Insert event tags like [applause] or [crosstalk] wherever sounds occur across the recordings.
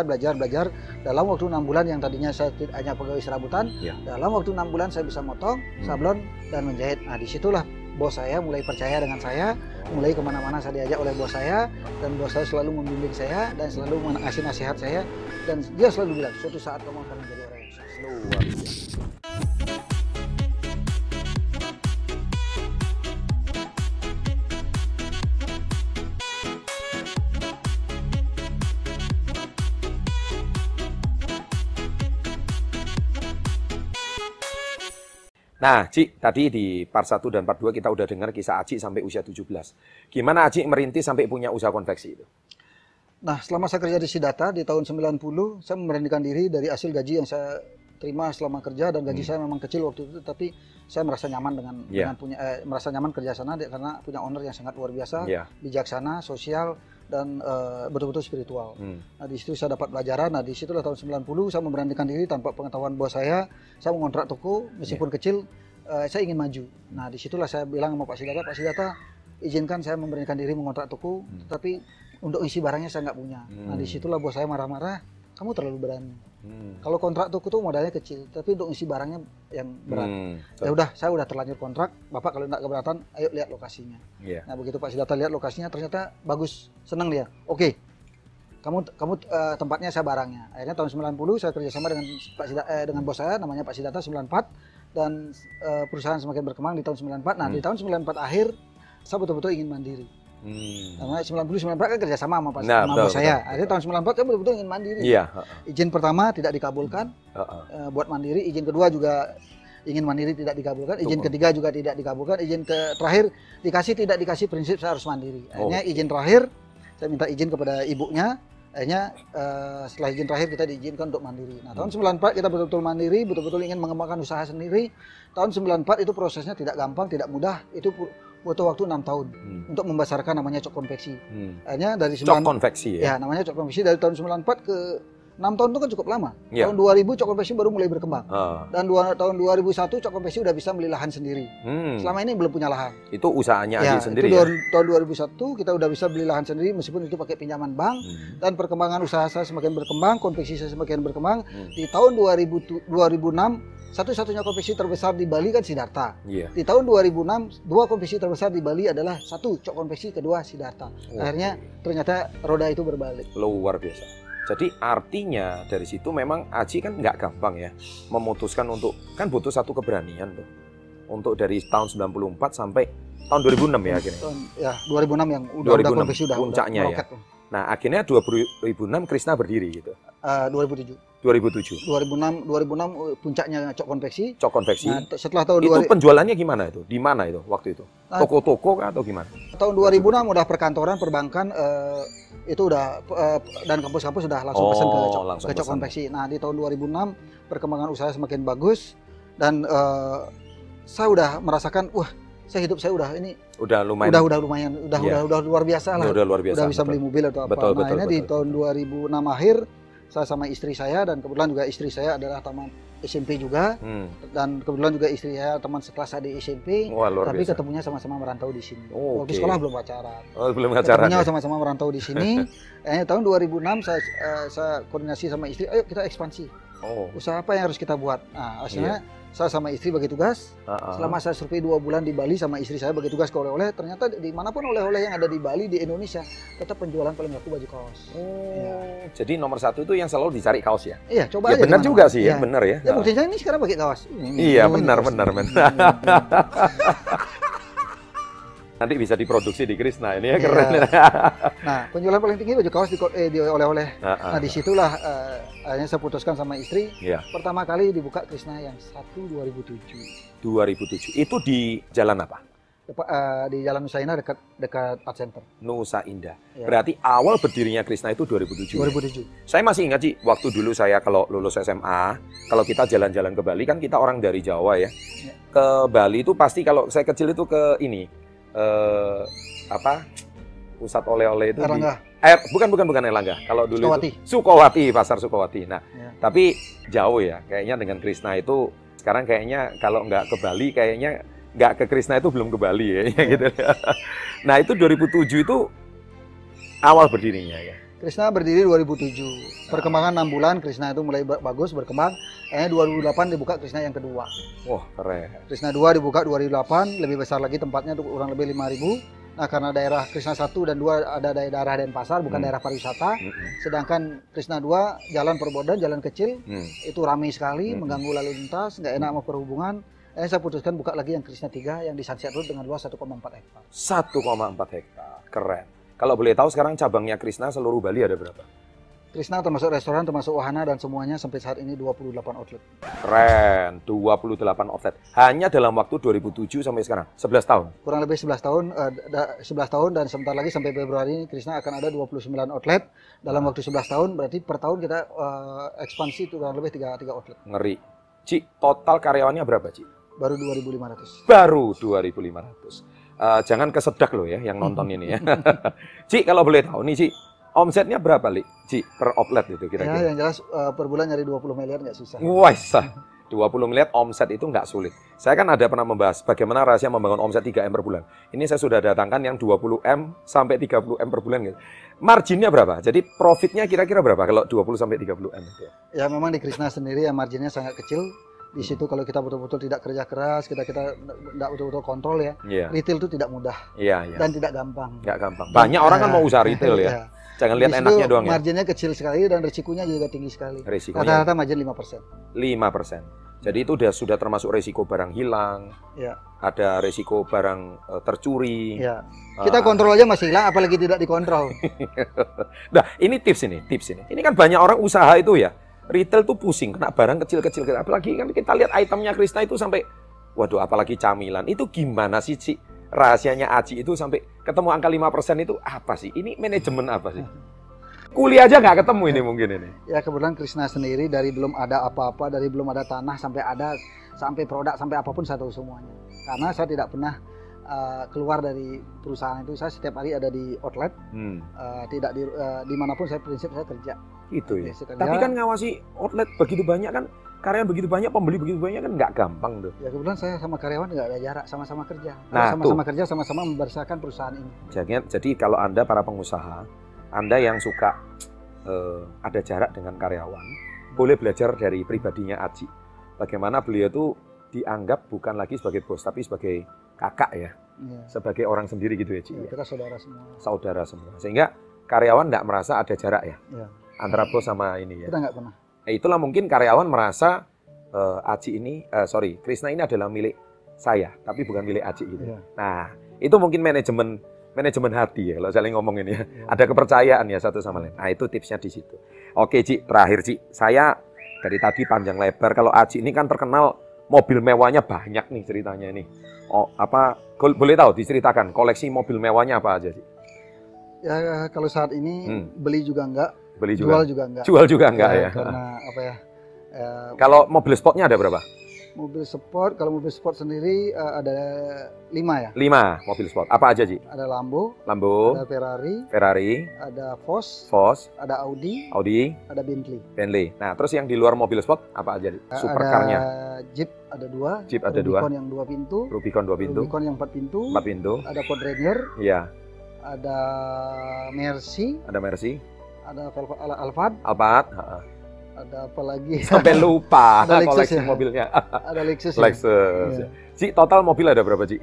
belajar, belajar, belajar. Dalam waktu enam bulan yang tadinya saya hanya pegawai serabutan, Ya. dalam waktu enam bulan saya bisa motong, Hmm. sablon, dan menjahit. Nah di situlah bos saya mulai percaya dengan saya, mulai ke mana-mana saya diajak oleh bos saya, dan bos saya selalu membimbing saya dan selalu mengasih nasihat saya, dan dia selalu bilang suatu saat kamu akan menjadi orang yang sukses. Luar biasa. Nah, Ci, tadi di part 1 dan part 2 kita udah dengar kisah Aci sampai usia 17. Gimana Aci merintis sampai punya usaha konveksi itu? Nah, selama saya kerja di Sidata di tahun 90, saya memberanikan diri dari hasil gaji yang saya terima selama kerja dan gaji Hmm. saya memang kecil waktu itu, tapi saya merasa nyaman dengan Ya. dengan punya eh, merasa nyaman kerja sana karena punya owner yang sangat luar biasa, Ya. bijaksana, sosial dan eh, betul-betul spiritual. Hmm. Nah, di situ saya dapat pelajaran. Nah, di situlah tahun 90 saya memberanikan diri tanpa pengetahuan bos saya, saya mengontrak toko meskipun Ya. kecil eh, saya ingin maju. Nah, di situlah saya bilang sama Pak Sidata, Pak Sidata izinkan saya memberanikan diri mengontrak toko, Hmm. tapi untuk isi barangnya saya nggak punya. Nah, Hmm. di situlah bos saya marah-marah, kamu terlalu berani. Hmm. Kalau kontrak toko tuh modalnya kecil, tapi untuk isi barangnya yang berat. Hmm. Ya udah, saya udah terlanjur kontrak. Bapak kalau nggak keberatan, ayo lihat lokasinya. Iya. Nah begitu Pak Sidata lihat lokasinya ternyata bagus, senang dia. Oke, kamu kamu eh, tempatnya saya barangnya. Akhirnya tahun 90 saya kerjasama dengan Pak Sidata, eh, dengan bos saya namanya Pak Sidata 94 dan eh, perusahaan semakin berkembang di tahun 94. Nah di Hmm. tahun 94 akhir saya betul-betul ingin mandiri. Hmm. Karena 90 94 kan kerjasama sama Pak Nah, sama betul, saya. betul, Akhirnya tahun 94 saya betul-betul ingin mandiri. Iya. Izin pertama tidak dikabulkan eh, buat mandiri. Izin kedua juga ingin mandiri tidak dikabulkan. Izin Betul. ketiga juga tidak dikabulkan. Izin ke terakhir dikasih tidak dikasih prinsip saya harus mandiri. Akhirnya Oh. izin terakhir saya minta izin kepada ibunya. Akhirnya eh, setelah izin terakhir kita diizinkan untuk mandiri. Nah tahun Hmm. 94 kita betul-betul mandiri, betul-betul ingin mengembangkan usaha sendiri. Tahun 94 itu prosesnya tidak gampang, tidak mudah. Itu butuh waktu enam tahun Hmm. untuk membesarkan namanya cok konveksi. Hmm. Akhirnya dari Cok 9 konveksi ya. Ya, namanya cok konveksi dari tahun 94 ke 6 tahun itu kan cukup lama. Iya. Tahun 2000 cok konveksi baru mulai berkembang. Ah. Dan dua, tahun 2001 cok konveksi udah bisa beli lahan sendiri. Hmm. Selama ini belum punya lahan. Itu usahanya ya, Aji sendiri itu ya. tahun, tahun 2001 kita udah bisa beli lahan sendiri meskipun itu pakai pinjaman bank Hmm. dan perkembangan usaha saya semakin berkembang, konveksi saya semakin berkembang. Hmm. Di tahun 2000, tu- 2006 satu-satunya konveksi terbesar di Bali kan Sidarta. Iya. Di tahun 2006 dua konveksi terbesar di Bali adalah satu cok konveksi, kedua Sidarta. Oke. Akhirnya ternyata roda itu berbalik. luar biasa. Jadi artinya dari situ memang Aji kan nggak gampang ya memutuskan untuk kan butuh satu keberanian tuh untuk dari tahun 94 sampai tahun 2006 ya akhirnya. Tahun ya 2006 yang udah udah 2006 konveksi udah puncaknya udah ya. meroket tuh. Nah akhirnya 2006 Krisna berdiri gitu. Eh, 2007. 2007 2006 2006 eh, puncaknya cok konveksi. cok konveksi. Nah, setelah tahun itu 2000 penjualannya gimana itu? Di mana itu waktu itu? Nah, Toko-toko kah atau gimana? tahun 2006 udah perkantoran, perbankan eh, itu udah eh, dan kampus-kampus sudah langsung Oh, pesan ke cok, langsung ke cok pesan. konveksi. Nah, di tahun 2006 perkembangan usaha semakin bagus dan eh, saya udah merasakan wah, saya hidup saya udah ini Udah lumayan. udah udah lumayan, udah Iya. udah udah luar biasa lah. Ya, udah luar biasa. udah bisa betul. beli mobil atau apa. Betul, nah, betul, di betul. tahun 2006 akhir saya sama istri saya dan kebetulan juga istri saya adalah teman SMP juga Hmm. dan kebetulan juga istri saya teman sekelas saya di SMP. Wah luar tapi biasa. ketemunya sama-sama merantau di sini. Oh, Waktu oke. sekolah belum pacaran. Oh, belum pacaran. Ketemunya ya? sama-sama merantau di sini. [laughs] eh, tahun 2006 saya eh, saya koordinasi sama istri, ayo kita ekspansi. Oh. Usaha apa yang harus kita buat? Nah, akhirnya saya sama istri bagi tugas. ah, ah. Selama saya survei dua bulan di Bali sama istri saya bagi tugas ke oleh-oleh, ternyata di mana pun oleh-oleh yang ada di Bali di Indonesia tetap penjualan paling laku baju kaos. Oh, jadi nomor satu itu yang selalu dicari kaos ya? Iya, coba Ya aja. benar juga sih ya, Iya. benar ya. Ya buktinya ini sekarang pakai kaos. Ini, Iya, ini benar, [laughs] Nanti bisa diproduksi di Krisna ini ya keren. Nah, [laughs] penjualan paling tinggi baju kaos di, eh, di oleh-oleh. Ah, ah. Nah, di situlah eh, akhirnya saya putuskan sama istri. Iya. Pertama kali dibuka Krishna yang 1 2007. 2007. Itu di jalan apa? Depa- eh, di Jalan Nusaina dekat dekat Art Center. Nusa Indah. Ya. Berarti awal berdirinya Krisna itu 2007. ya? 2007. Saya masih ingat sih, waktu dulu saya kalau lulus SMA, kalau kita jalan-jalan ke Bali kan kita orang dari Jawa ya. Ya. Ke Bali itu pasti kalau saya kecil itu ke ini eh apa? Pusat oleh-oleh itu di Erlangga, Air, bukan bukan bukan Erlangga. Kalau dulu Sukawati. itu Sukowati, pasar Sukowati. Nah, Ya. tapi jauh ya. Kayaknya dengan Krisna itu sekarang kayaknya kalau nggak ke Bali kayaknya nggak ke Krisna itu belum ke Bali ya, [laughs] Ya. gitu. Nah, itu 2007 itu awal berdirinya ya. Krishna berdiri 2007. Perkembangan 6 bulan Krishna itu mulai ba- bagus berkembang. Akhirnya 2008 dibuka Krishna yang kedua. Wah, keren. Krishna 2 dibuka 2008, lebih besar lagi tempatnya tuh kurang lebih 5000. Nah, karena daerah Krishna 1 dan 2 ada daerah Denpasar bukan Hmm. daerah pariwisata. Mm-mm. Sedangkan Krishna 2 jalan perbodan, jalan kecil Hmm. itu ramai sekali, Hmm. mengganggu lalu lintas, nggak enak sama perhubungan. Akhirnya saya putuskan buka lagi yang Krishna 3 yang di Sunset Road dengan luas 1,4 hektar. 1,4 hektar. Keren. Kalau boleh tahu sekarang cabangnya Krishna seluruh Bali ada berapa? Krishna termasuk restoran, termasuk wahana dan semuanya sampai saat ini 28 outlet. Keren, 28 outlet. Hanya dalam waktu 2007 sampai sekarang, 11 tahun. Kurang lebih 11 tahun, eh, da- 11 tahun dan sebentar lagi sampai Februari ini Krishna akan ada 29 outlet. Dalam waktu 11 tahun berarti per tahun kita eh, ekspansi itu kurang lebih 3, 3 outlet. Ngeri. Ci, total karyawannya berapa, Ci? Baru 2.500. Baru 2.500. Eh, jangan kesedak loh ya yang nonton ini ya. [laughs] Ci, kalau boleh tahu nih, Ci, omsetnya berapa, Li? Ci, per outlet itu Ya, kira-kira? yang jelas eh, per bulan nyari 20 miliar nggak susah. Wah, sah. 20 miliar omset itu nggak sulit. Saya kan ada pernah membahas bagaimana rahasia membangun omset 3M per bulan. Ini saya sudah datangkan yang 20M sampai 30M per bulan gitu. Marginnya berapa? Jadi profitnya kira-kira berapa kalau 20 sampai 30M itu? Ya memang di Krishna sendiri ya marginnya sangat kecil. Di situ kalau kita betul-betul tidak kerja keras, kita kita tidak betul-betul kontrol ya. Iya, Retail itu tidak mudah iya, iya. dan tidak gampang. Nggak gampang. Banyak orang kan mau usaha retail ya. Iya. Jangan lihat enaknya doang ya. Marginnya kecil sekali dan risikonya juga tinggi sekali. Rata-rata margin 5%. 5%. Jadi itu udah sudah termasuk resiko barang hilang. Iya. Ada resiko barang eh, tercuri. Ya. Kita kontrol aja masih hilang apalagi tidak dikontrol. [laughs] Nah, ini tips ini, tips ini. Ini kan banyak orang usaha itu ya. Retail tuh pusing kena barang kecil-kecil. Apalagi kan kita lihat itemnya Krishna itu sampai waduh apalagi camilan. Itu gimana sih, Ci? Rahasianya Aji itu sampai ketemu angka 5% itu apa sih? Ini manajemen apa sih? Kuliah aja nggak ketemu ini mungkin ini. Ya kebetulan Krishna sendiri dari belum ada apa-apa, dari belum ada tanah sampai ada sampai produk sampai apa pun saya tahu semuanya. Karena saya tidak pernah uh, keluar dari perusahaan itu. Saya setiap hari ada di outlet, Hmm, uh, tidak di uh, di mana pun saya prinsip saya kerja. Itu ya. Kerja. Tapi kan ngawasi outlet begitu banyak kan, karyawan begitu banyak, pembeli begitu banyak kan nggak gampang tuh. ya kebetulan saya sama karyawan nggak ada jarak, sama-sama kerja. Nah, sama-sama kerja, sama-sama membesarkan perusahaan ini. Jadi, jadi kalau Anda para pengusaha, Anda yang suka eh, ada jarak dengan karyawan, boleh belajar dari pribadinya Aji. Bagaimana beliau itu dianggap bukan lagi sebagai bos, tapi sebagai kakak ya, Ya. sebagai orang sendiri gitu ya, Ci. Ya, kita saudara semua. Saudara semua. Sehingga karyawan tidak merasa ada jarak ya, Ya. Antara bos sama ini ya. Kita nggak pernah. Nah, itulah mungkin karyawan merasa eh, Aji ini, eh, sorry, Krishna ini adalah milik saya, tapi bukan milik Aji gitu. Ya. Nah, itu mungkin manajemen manajemen hati ya kalau saling ngomong ini ya. Ya. Ada kepercayaan ya satu sama lain. Nah, itu tipsnya di situ. Oke, Ci, terakhir Ci. Saya dari tadi panjang lebar kalau Aji ini kan terkenal mobil mewahnya banyak nih ceritanya ini. Oh, apa boleh tahu diceritakan koleksi mobil mewahnya apa aja sih? Ya kalau saat ini Hmm. beli juga enggak, Beli jual juga. juga enggak. Jual juga enggak ya? Karena apa ya? eh, Kalau mobil sportnya ada berapa? mobil sport, kalau mobil sport sendiri eh, ada lima ya. Lima mobil sport. Apa aja, Ci? Ada Lambo, Lambo, ada Ferrari, Ferrari, ada Vos, Vos, ada Audi, Audi, ada Bentley. Bentley. Nah, terus yang di luar mobil sport apa aja? Ada Supercarnya. Jeep ada dua, Jeep ada dua. Rubicon yang dua pintu, Rubicon dua pintu, Rubicon yang empat pintu, empat pintu. ada Ford Ranger, Iya, ada Mercy, ada Mercy, ada Al- Alphard, Alphard, ada apa lagi? [laughs] sampai lupa [laughs] Ada Lexus koleksi ya? mobilnya. [laughs] ada Lexus. ya. Lexus. Iya. Ci, total mobil ada berapa, Ci?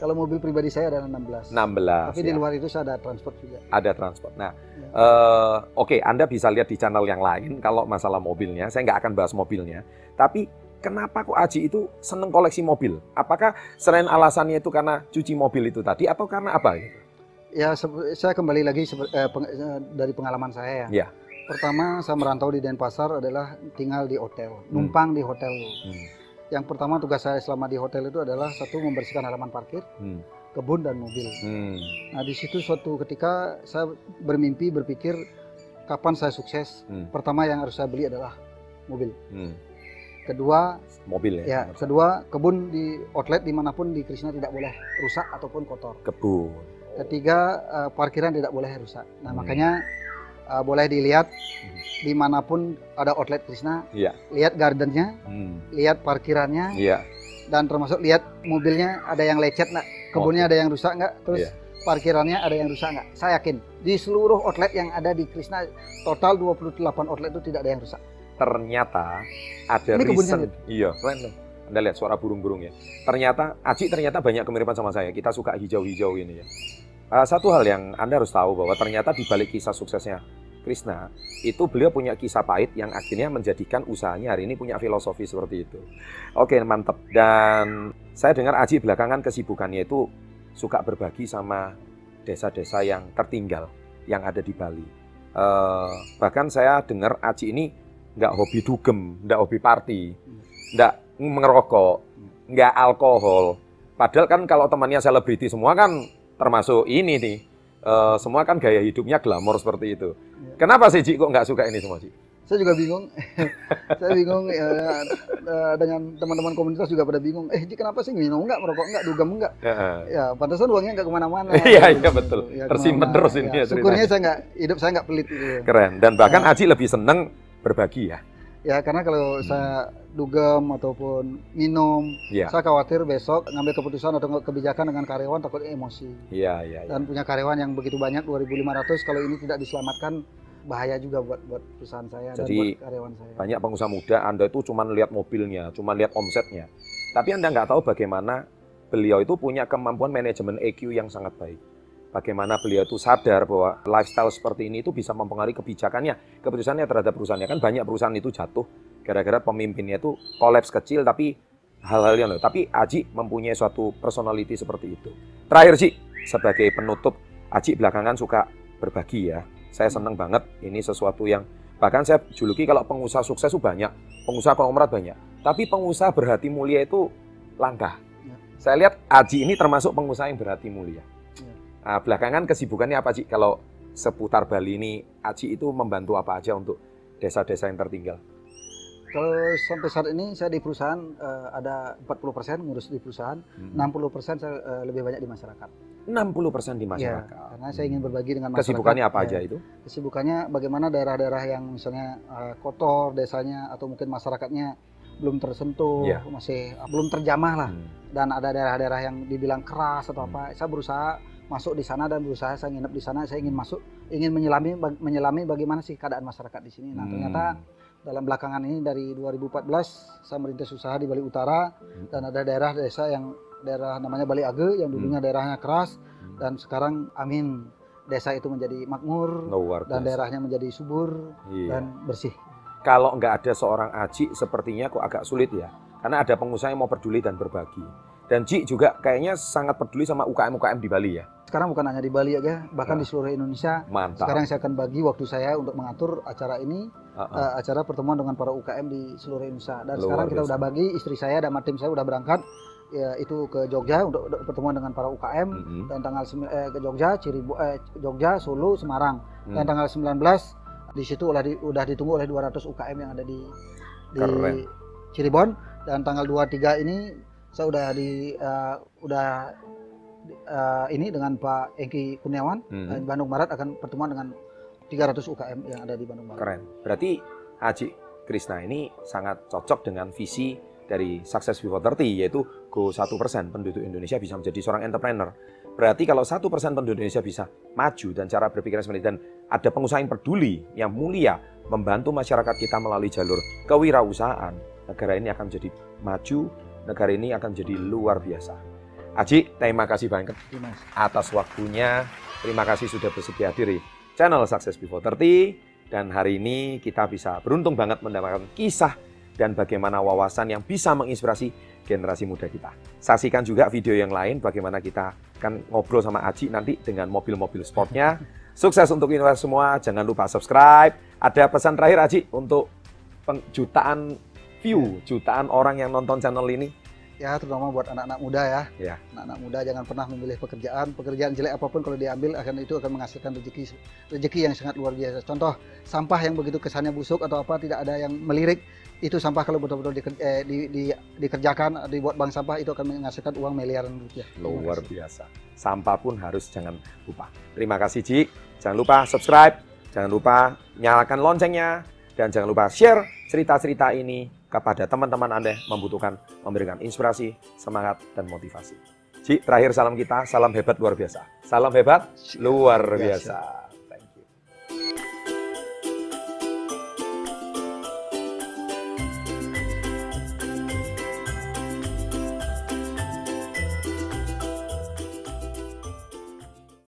Kalau mobil pribadi saya ada 16. 16. Tapi di ya. luar itu saya ada transport juga. ada transport. Nah, Ya. eh, oke, Anda bisa lihat di channel yang lain kalau masalah mobilnya. Saya nggak akan bahas mobilnya. Tapi kenapa kok Aji itu seneng koleksi mobil? Apakah selain alasannya itu karena cuci mobil itu tadi atau karena apa? gitu? Ya, saya kembali lagi eh, peng- eh, dari pengalaman saya ya. Iya. Pertama, saya merantau di Denpasar adalah tinggal di hotel, numpang di hotel. Hmm. Yang pertama tugas saya selama di hotel itu adalah satu membersihkan halaman parkir, Hmm. kebun dan mobil. Hmm. Nah, di situ suatu ketika saya bermimpi berpikir kapan saya sukses. Hmm. Pertama yang harus saya beli adalah mobil. Hmm. Kedua, Mobil ya. ya, kedua kebun di outlet di mana pun di Krishna tidak boleh rusak ataupun kotor. Kebun. Ketiga, eh, parkiran tidak boleh rusak. Nah, Hmm. makanya eh, boleh dilihat di mana pun ada outlet Krishna, Iya. lihat gardennya, Hmm. lihat parkirannya, Iya. dan termasuk lihat mobilnya ada yang lecet nggak, kebunnya ada yang rusak nggak, terus Iya. parkirannya ada yang rusak nggak? Saya yakin di seluruh outlet yang ada di Krishna total 28 outlet itu tidak ada yang rusak. Ternyata ada Ini reason. Iya, keren loh. Anda lihat suara burung-burung ya. Ternyata Aji ternyata banyak kemiripan sama saya. Kita suka hijau-hijau ini ya. Uh, satu hal yang Anda harus tahu bahwa ternyata di balik kisah suksesnya Krishna, itu beliau punya kisah pahit yang akhirnya menjadikan usahanya hari ini punya filosofi seperti itu. Oke, mantep. Dan saya dengar Aji belakangan kesibukannya itu suka berbagi sama desa-desa yang tertinggal yang ada di Bali. Uh, bahkan saya dengar Aji ini nggak hobi dugem, nggak hobi party, nggak ngerokok, nggak alkohol. Padahal kan kalau temannya selebriti semua kan termasuk ini nih, uh, semua kan gaya hidupnya glamor seperti itu. Ya. Kenapa sih Ji kok nggak suka ini semua Ji? Saya juga bingung. [laughs] saya bingung ya, eh, dengan teman-teman komunitas juga pada bingung. Eh, Ji kenapa sih minum nggak, merokok nggak, dugem nggak? Heeh. Ya, pantasan uangnya nggak ke mana-mana. [laughs] Iya, iya, betul. Tersimpan ke mana-mana. terus ini ya Ya, syukurnya saya nggak, hidup saya nggak pelit gitu. Keren. Dan bahkan Ya. Aji lebih seneng berbagi ya. Ya, karena kalau Hmm. saya dugem ataupun minum, Iya. saya khawatir besok ngambil keputusan atau kebijakan dengan karyawan takut emosi. Iya, iya, iya. Dan punya karyawan yang begitu banyak 2.500 kalau ini tidak diselamatkan bahaya juga buat buat perusahaan saya Jadi, dan buat karyawan saya. Banyak pengusaha muda Anda itu cuma lihat mobilnya, cuma lihat omsetnya. Tapi Anda nggak tahu bagaimana beliau itu punya kemampuan manajemen EQ yang sangat baik. Bagaimana beliau itu sadar bahwa lifestyle seperti ini itu bisa mempengaruhi kebijakannya, keputusannya terhadap perusahaannya. Kan banyak perusahaan itu jatuh gara-gara pemimpinnya itu kolaps kecil tapi hal-hal yang lain. Tapi Aji mempunyai suatu personality seperti itu. Terakhir Ji, sebagai penutup, Aji belakangan suka berbagi ya. Saya senang banget ini sesuatu yang bahkan saya juluki kalau pengusaha sukses itu banyak, pengusaha konglomerat banyak. Tapi pengusaha berhati mulia itu langka. Ya. Saya lihat Aji ini termasuk pengusaha yang berhati mulia. Ya. Nah, belakangan kesibukannya apa Ji? Kalau seputar Bali ini Aji itu membantu apa aja untuk desa-desa yang tertinggal? Kalau sampai saat ini saya di perusahaan eh, ada 40% ngurus di perusahaan, Hmm. 60% saya eh, lebih banyak di masyarakat. 60% di Iya, masyarakat. karena saya ingin berbagi dengan masyarakat. Kesibukannya apa Ya, aja itu? Kesibukannya bagaimana daerah-daerah yang misalnya eh, kotor desanya atau mungkin masyarakatnya belum tersentuh, Iya. masih belum terjamah lah. Hmm. Dan ada daerah-daerah yang dibilang keras atau Hmm. apa. Saya berusaha masuk di sana dan berusaha saya nginep di sana. Saya ingin masuk, ingin menyelami menyelami bagaimana sih keadaan masyarakat di sini. Nah, Hmm. ternyata dalam belakangan ini dari 2014 saya merintis usaha di Bali Utara Hmm. dan ada daerah desa yang daerah namanya Bali Age yang dulunya daerahnya keras Hmm. dan sekarang amin desa itu menjadi makmur luar dan daerahnya menjadi subur Iya. dan bersih. Kalau nggak ada seorang Aji, sepertinya kok agak sulit ya. Karena ada pengusaha yang mau peduli dan berbagi. Dan Ji juga kayaknya sangat peduli sama UKM-UKM di Bali ya. Sekarang bukan hanya di Bali aja, bahkan Ah. di seluruh Indonesia. Mantap. Sekarang saya akan bagi waktu saya untuk mengatur acara ini, Uh-uh. eh, acara pertemuan dengan para UKM di seluruh Indonesia. Dan Luar sekarang kita biasa. udah bagi, istri saya dan tim saya udah berangkat ya itu ke Jogja untuk, untuk pertemuan dengan para UKM Mm-mm. dan tanggal eh, ke Jogja, Ciribu, eh, Jogja, Solo, Semarang. Hmm. Dan tanggal 19 di situ udah, di, udah ditunggu oleh 200 UKM yang ada di di Keren. Cirebon dan tanggal 23 ini saya udah di eh, udah eh, ini dengan Pak Engki Kurniawan Hmm. eh, Bandung Barat akan pertemuan dengan 300 UKM yang ada di Bandung Barat. Keren. Berarti Haji Krisna ini sangat cocok dengan visi dari Success Before 30 yaitu go 1% penduduk Indonesia bisa menjadi seorang entrepreneur. Berarti kalau 1% penduduk Indonesia bisa maju dan cara berpikirnya seperti dan ada pengusaha yang peduli, yang mulia, membantu masyarakat kita melalui jalur kewirausahaan, negara ini akan menjadi maju, negara ini akan menjadi luar biasa. Aji, terima kasih banyak atas waktunya. Terima kasih sudah bersedia hadir di channel Success Before 30. Dan hari ini kita bisa beruntung banget mendapatkan kisah dan bagaimana wawasan yang bisa menginspirasi generasi muda kita. Saksikan juga video yang lain bagaimana kita akan ngobrol sama Aji nanti dengan mobil-mobil sportnya. [laughs] Sukses untuk kita semua. Jangan lupa subscribe. Ada pesan terakhir Aji untuk jutaan view, jutaan orang yang nonton channel ini. Ya terutama buat anak-anak muda ya. Ya. Anak-anak muda jangan pernah memilih pekerjaan. Pekerjaan jelek apa pun kalau diambil akan itu akan menghasilkan rezeki rezeki yang sangat luar biasa. Contoh sampah yang begitu kesannya busuk atau apa tidak ada yang melirik itu sampah kalau betul-betul diker- eh, di- di- dikerjakan dibuat bank sampah itu akan menghasilkan uang miliaran rupiah. Luar biasa. Sampah pun harus jangan lupa. Terima kasih Ji. Jangan lupa subscribe, jangan lupa nyalakan loncengnya, dan jangan lupa share cerita-cerita ini kepada teman-teman Anda membutuhkan memberikan inspirasi, semangat, dan motivasi. Ci, terakhir salam kita, salam hebat luar biasa. Salam hebat luar Biasa. biasa.